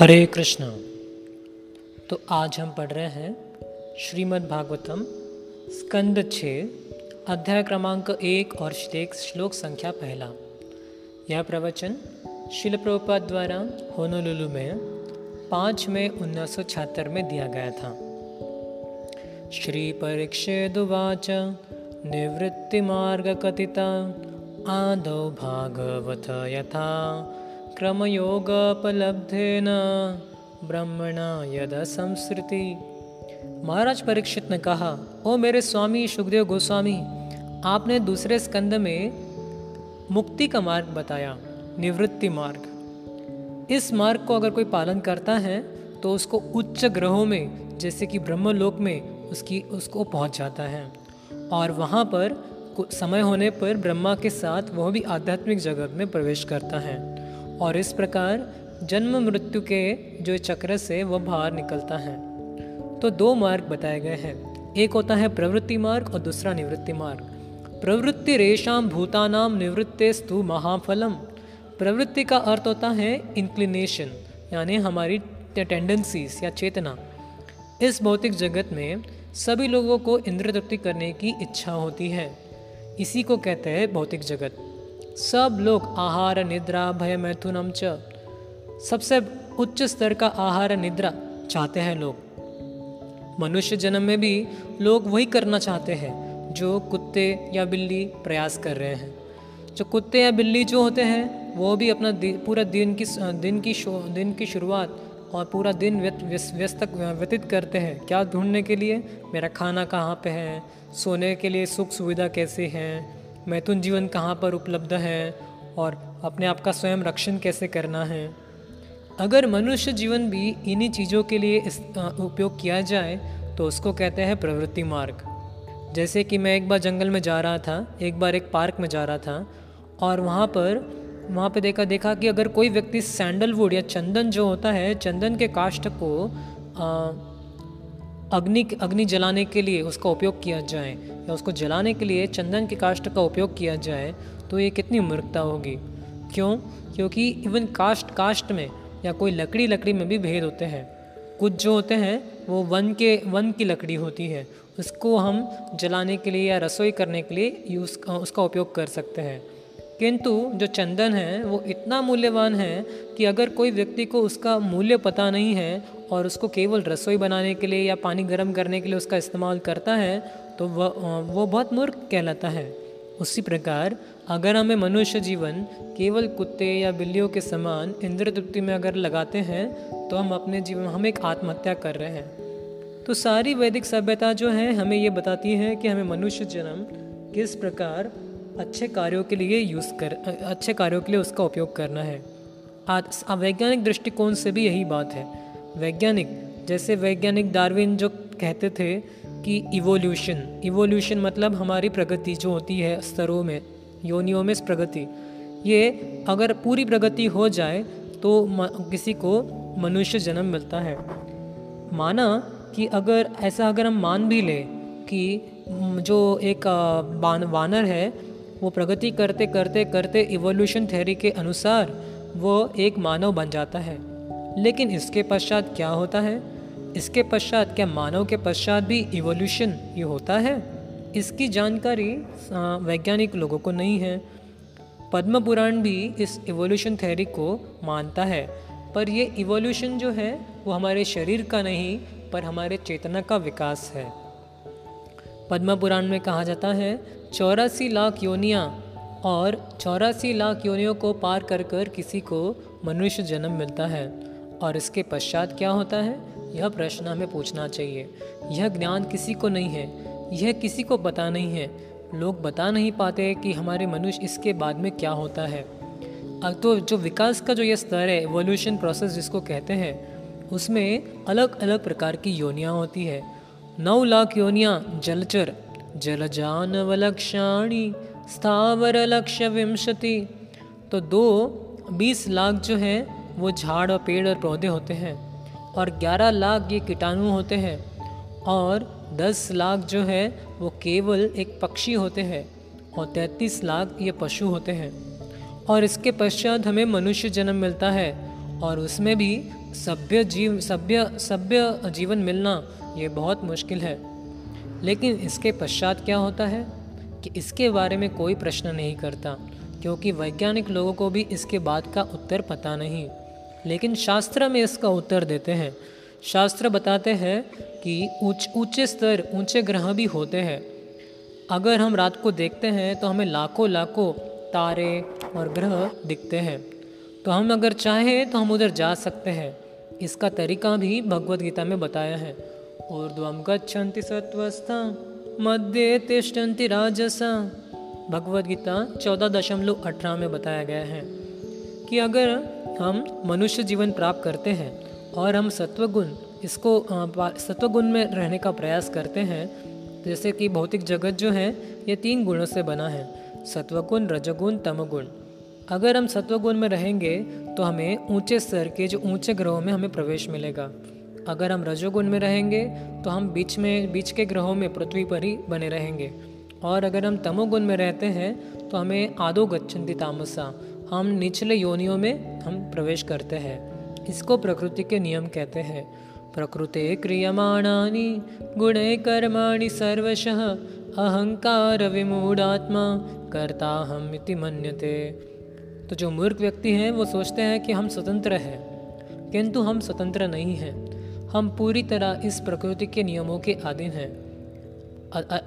हरे कृष्णा। तो आज हम पढ़ रहे हैं श्रीमद् भागवतम स्कंद छः, अध्याय क्रमांक एक और श्लेक संख्या पहला। यह प्रवचन शिल प्रभुपाद द्वारा होनोलुलु में पाँच मई उन्नीस सौ छिहत्तर में दिया गया था। श्री परीक्षेदुवाच निवृत्तिमार्गकथिता आदौ भागवत यथा। क्रमयोगोपलब्धेन ब्रह्मणा यद संस्कृति महाराज परीक्षित ने कहा, ओ मेरे स्वामी सुखदेव गोस्वामी, आपने दूसरे स्कंद में मुक्ति का मार्ग बताया, निवृत्ति मार्ग। इस मार्ग को अगर कोई पालन करता है तो उसको उच्च ग्रहों में, जैसे कि ब्रह्मलोक में, उसकी, उसको पहुँच जाता है। और वहाँ पर समय होने पर ब्रह्मा के साथ वह भी आध्यात्मिक जगत में प्रवेश करता है। और इस प्रकार जन्म मृत्यु के जो चक्र से वह बाहर निकलता है। तो दो मार्ग बताए गए हैं। एक होता है प्रवृत्ति मार्ग और दूसरा निवृत्ति मार्ग। प्रवृत्ति रेशाम भूतानाम निवृत्तेस्तु महाफलम। प्रवृत्ति का अर्थ होता है इंक्लिनेशन यानी हमारी टेंडेंसीज या चेतना। इस भौतिक जगत में सभी लोगों को इंद्र तृप्ति करने की इच्छा होती है। इसी को कहते हैं भौतिक जगत। सब लोग आहार निद्रा भय मैथुनम च। सबसे उच्च स्तर का आहार निद्रा चाहते हैं लोग। मनुष्य जन्म में भी लोग वही करना चाहते हैं जो कुत्ते या बिल्ली प्रयास कर रहे हैं। जो कुत्ते या बिल्ली जो होते हैं वो भी अपना दि, पूरा दिन की दिन की दिन की शुरुआत और पूरा दिन व्यस्त व्यतीत करते हैं। क्या ढूँढने के लिए? मेरा खाना कहाँ पे है? सोने के लिए सुख सुविधा कैसे हैं? मैथुन जीवन कहाँ पर उपलब्ध है और अपने आप का स्वयं रक्षण कैसे करना है? अगर मनुष्य जीवन भी इन्हीं चीज़ों के लिए उपयोग किया जाए तो उसको कहते हैं प्रवृत्ति मार्ग। जैसे कि मैं एक बार जंगल में जा रहा था एक बार एक पार्क में जा रहा था और वहाँ पर वहाँ पे देखा देखा कि अगर कोई व्यक्ति सैंडलवुड या चंदन जो होता है चंदन के काष्ठ को आ, अग्नि अग्नि जलाने के लिए उसका उपयोग किया जाए या उसको जलाने के लिए चंदन के काष्ठ का उपयोग किया जाए तो ये कितनी मूर्खता होगी? क्यों? क्योंकि इवन काष्ट काष्ट में या कोई लकड़ी लकड़ी में भी भेद होते हैं। कुछ जो होते हैं, वो वन के वन की लकड़ी होती है। उसको हम जलाने के लिए या रसोई करने के लिए यूज़ उसका उपयोग कर सकते हैं। किंतु जो चंदन है, वो इतना मूल्यवान है कि अगर कोई व्यक्ति को उसका मूल्य पता नहीं है और उसको केवल रसोई बनाने के लिए या पानी गर्म करने के लिए उसका इस्तेमाल करता है तो वह, वो बहुत मूर्ख कहलाता है। उसी प्रकार, अगर हमें मनुष्य जीवन केवल कुत्ते या बिल्लियों के समान इंद्र तृप्ति में अगर लगाते हैं तो हम अपने जीवन हम एक आत्महत्या कर रहे हैं। तो सारी वैदिक सभ्यता जो है, हमें ये बताती है कि हमें मनुष्य जन्म किस प्रकार अच्छे कार्यों के लिए यूज़ कर, अच्छे कार्यों के लिए उसका उपयोग करना है। वैज्ञानिक दृष्टिकोण से भी यही बात है। वैज्ञानिक, जैसे वैज्ञानिक डार्विन जो कहते थे कि इवोल्यूशन इवोल्यूशन मतलब हमारी प्रगति जो होती है स्तरों में, योनियों में प्रगति। ये अगर पूरी प्रगति हो जाए तो किसी को मनुष्य जन्म मिलता है। माना कि अगर, ऐसा अगर हम मान भी लें कि जो एक वानर है वो प्रगति करते करते करते इवोल्यूशन थ्योरी के अनुसार वो एक मानव बन जाता है। लेकिन इसके पश्चात क्या होता है? इसके पश्चात क्या मानव के पश्चात भी इवोल्यूशन ये होता है? इसकी जानकारी वैज्ञानिक लोगों को नहीं है। पद्म पुराण भी इस इवोल्यूशन थ्योरी को मानता है। पर ये इवोल्यूशन जो है, वो हमारे शरीर का नहीं, पर हमारे चेतना का विकास है। पद्म पुराण में कहा जाता है, चौरासी लाख योनियाँ और चौरासी लाख योनियों को पार कर कर किसी को मनुष्य जन्म मिलता है। और इसके पश्चात क्या होता है? यह प्रश्न हमें पूछना चाहिए। यह ज्ञान किसी को नहीं है। यह किसी को पता नहीं है। लोग बता नहीं पाते कि हमारे मनुष्य इसके बाद में क्या होता है। अब तो जो विकास का जो यह स्तर है एवोल्यूशन प्रोसेस जिसको कहते हैं, उसमें अलग अलग प्रकार की योनियाँ होती है। नौ लाख योनियाँ जलचर, जलजानवलक्षाणी स्थावर लक्ष्य विंशति तो दो बीस लाख जो है, वो झाड़ और पेड़ और पौधे होते हैं और 11 लाख ये कीटाणु होते हैं और 10 लाख जो है, वो केवल एक पक्षी होते हैं और 33 लाख ये पशु होते हैं। और इसके पश्चात हमें मनुष्य जन्म मिलता है और उसमें भी सभ्य जीव, सभ्य सभ्य जीवन मिलना ये बहुत मुश्किल है। लेकिन इसके पश्चात क्या होता है कि इसके बारे में कोई प्रश्न नहीं करता, क्योंकि वैज्ञानिक लोगों को भी इसके बाद का उत्तर पता नहीं। लेकिन शास्त्र में इसका उत्तर देते हैं। शास्त्र बताते हैं कि ऊंच ऊँचे स्तर, ऊँचे ग्रह भी होते हैं। अगर हम रात को देखते हैं तो हमें लाखों लाखों तारे और ग्रह दिखते हैं। तो हम अगर चाहें तो हम उधर जा सकते हैं। इसका तरीका भी भगवत गीता में बताया है। ऊर्ध्वम गच्छन्ति सत्वस्था मध्य तिष्ठन्ति राजसा। भगवत गीता चौदह दशमलव अठारह में बताया गया है कि अगर हम मनुष्य जीवन प्राप्त करते हैं और हम सत्वगुण, इसको सत्वगुण में रहने का प्रयास करते हैं, जैसे कि भौतिक जगत जो है, ये तीन गुणों से बना है, सत्वगुण, रजगुण, तमगुण। अगर हम सत्वगुण में रहेंगे तो हमें ऊँचे स्तर के, जो ऊँचे ग्रहों में हमें प्रवेश मिलेगा। अगर हम रजोगुण में रहेंगे तो हम बीच में, बीच के ग्रहों में पृथ्वी पर ही बने रहेंगे। और अगर हम तमोगुण में रहते हैं तो हमें आदो गच्छन्ति तामसा, हम निचले योनियों में हम प्रवेश करते हैं। इसको प्रकृति के नियम कहते हैं। प्रकृते क्रियमाणानि, गुणे कर्माणि सर्वशः, अहंकार विमूढ़ात्मा करता हम इति मन्यते। तो जो मूर्ख व्यक्ति हैं, वो सोचते हैं कि हम स्वतंत्र हैं, किंतु हम स्वतंत्र नहीं हैं। हम पूरी तरह इस प्रकृति के नियमों के अधीन हैं।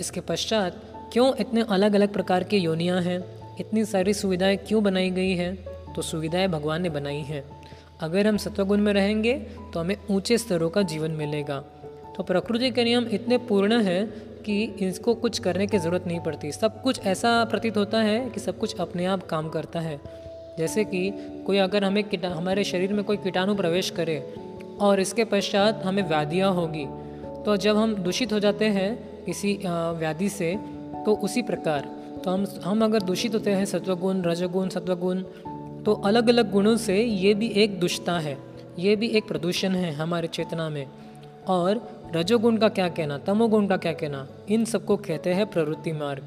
इसके पश्चात क्यों इतने अलग अलग प्रकार की योनियाँ हैं? इतनी सारी सुविधाएँ क्यों बनाई गई हैं? तो सुविधाएँ भगवान ने बनाई हैं। अगर हम सत्वगुण में रहेंगे तो हमें ऊँचे स्तरों का जीवन मिलेगा। तो प्रकृति के नियम इतने पूर्ण हैं कि इसको कुछ करने की ज़रूरत नहीं पड़ती। सब कुछ ऐसा प्रतीत होता है कि सब कुछ अपने आप काम करता है। जैसे कि कोई अगर हमें हमारे शरीर में कोई कीटाणु प्रवेश करे और इसके पश्चात हमें व्याधियाँ होगी। तो जब हम दूषित हो जाते हैं किसी व्याधि से तो उसी प्रकार। तो हम हम अगर दूषित होते हैं, सत्वगुण, रजगुण, सत्वगुण तो अलग अलग गुणों से ये भी एक दुष्टता है। ये भी एक प्रदूषण है हमारे चेतना में। और रजोगुण का क्या कहना, तमोगुण का क्या कहना, इन सबको कहते हैं प्रवृत्ति मार्ग।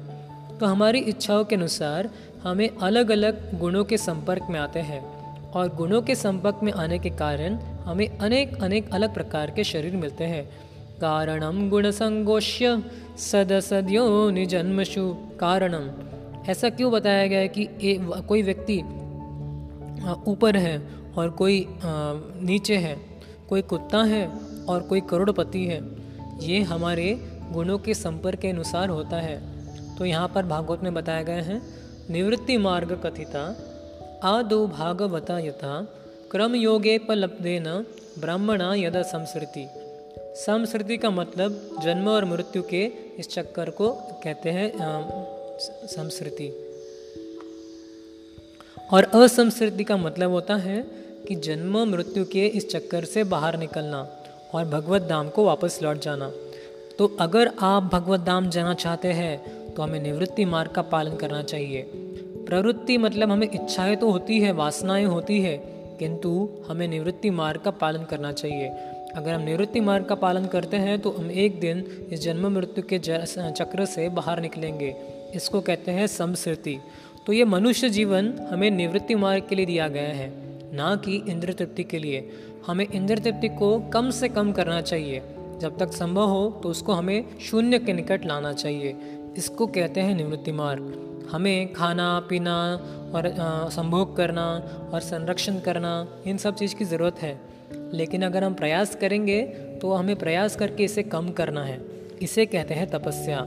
तो हमारी इच्छाओं के अनुसार हमें अलग अलग गुणों के संपर्क में आते हैं। और गुणों के संपर्क में आने के कारण हमें अनेक अनेक अलग प्रकार के शरीर मिलते हैं। कारणम गुण संगोष्य सदसद्यो निजन्मशु कारणम। ऐसा क्यों बताया गया है कि ए, कोई व्यक्ति ऊपर है और कोई नीचे है कोई कुत्ता है और कोई करोड़पति है ये हमारे गुणों के संपर्क के अनुसार होता है। तो यहाँ पर भागवत में बताया गया है निवृत्ति मार्ग कथिता आदो भागवता यथा क्रम योगे पलब्धे न ब्राह्मणा यदा संस्कृति संस्कृति का मतलब जन्म और मृत्यु के इस चक्कर को कहते हैं संस्कृति और असंस्कृति का मतलब होता है कि जन्म, मृत्यु के इस चक्कर से बाहर निकलना और भगवत धाम को वापस लौट जाना। तो अगर आप भगवत धाम जाना चाहते हैं तो हमें निवृत्ति मार्ग का पालन करना चाहिए। प्रवृत्ति मतलब हमें इच्छाएँ तो होती है, वासनाएँ होती है किंतु हमें निवृत्ति मार्ग का पालन करना चाहिए। अगर हम निवृत्ति मार्ग का पालन करते हैं तो हम एक दिन इस जन्म मृत्यु के चक्र से बाहर निकलेंगे। इसको कहते हैं समस्कृति तो ये मनुष्य जीवन हमें निवृत्ति मार्ग के लिए दिया गया है, ना कि इंद्र तृप्ति के लिए। हमें इंद्र तृप्ति को कम से कम करना चाहिए। जब तक संभव हो तो उसको हमें शून्य के निकट लाना चाहिए। इसको कहते हैं निवृत्ति मार्ग। हमें खाना, पीना और संभोग करना और संरक्षण करना, इन सब चीज़ की ज़रूरत है। लेकिन अगर हम प्रयास करेंगे तो हमें प्रयास करके इसे कम करना है। इसे कहते हैं तपस्या।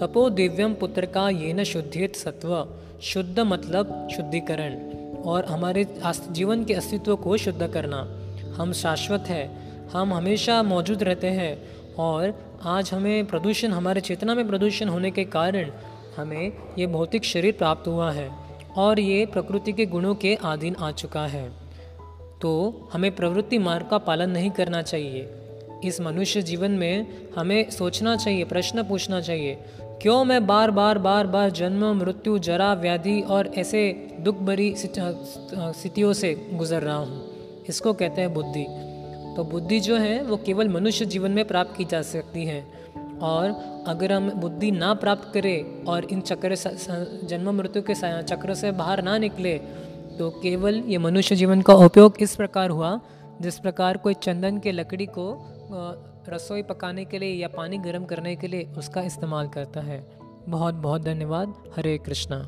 तपो दिव्यम पुत्र का ये न शुद्धित सत्व। शुद्ध मतलब शुद्धिकरण। और हमारे जीवन के अस्तित्व को शुद्ध करना। हम शाश्वत है। हम हमेशा मौजूद रहते हैं। और आज हमें प्रदूषण, हमारे चेतना में प्रदूषण होने के कारण हमें ये भौतिक शरीर प्राप्त हुआ है और ये प्रकृति के गुणों के अधीन आ चुका है। तो हमें प्रवृत्ति मार्ग का पालन नहीं करना चाहिए। इस मनुष्य जीवन में हमें सोचना चाहिए, प्रश्न पूछना चाहिए, क्यों मैं बार बार बार बार जन्म, मृत्यु, जरा, व्याधि और ऐसे दुख भरी स्थितियों से गुजर रहा हूँ। इसको कहते हैं बुद्धि। तो बुद्धि जो है, वो केवल मनुष्य जीवन में प्राप्त की जा सकती है। और अगर हम बुद्धि ना प्राप्त करें और इन चक्र जन्म मृत्यु के चक्र से बाहर ना निकले तो केवल ये मनुष्य जीवन का उपयोग इस प्रकार हुआ, जिस प्रकार कोई चंदन के लकड़ी को रसोई पकाने के लिए या पानी गर्म करने के लिए उसका इस्तेमाल करता है। बहुत बहुत धन्यवाद। हरे कृष्णा।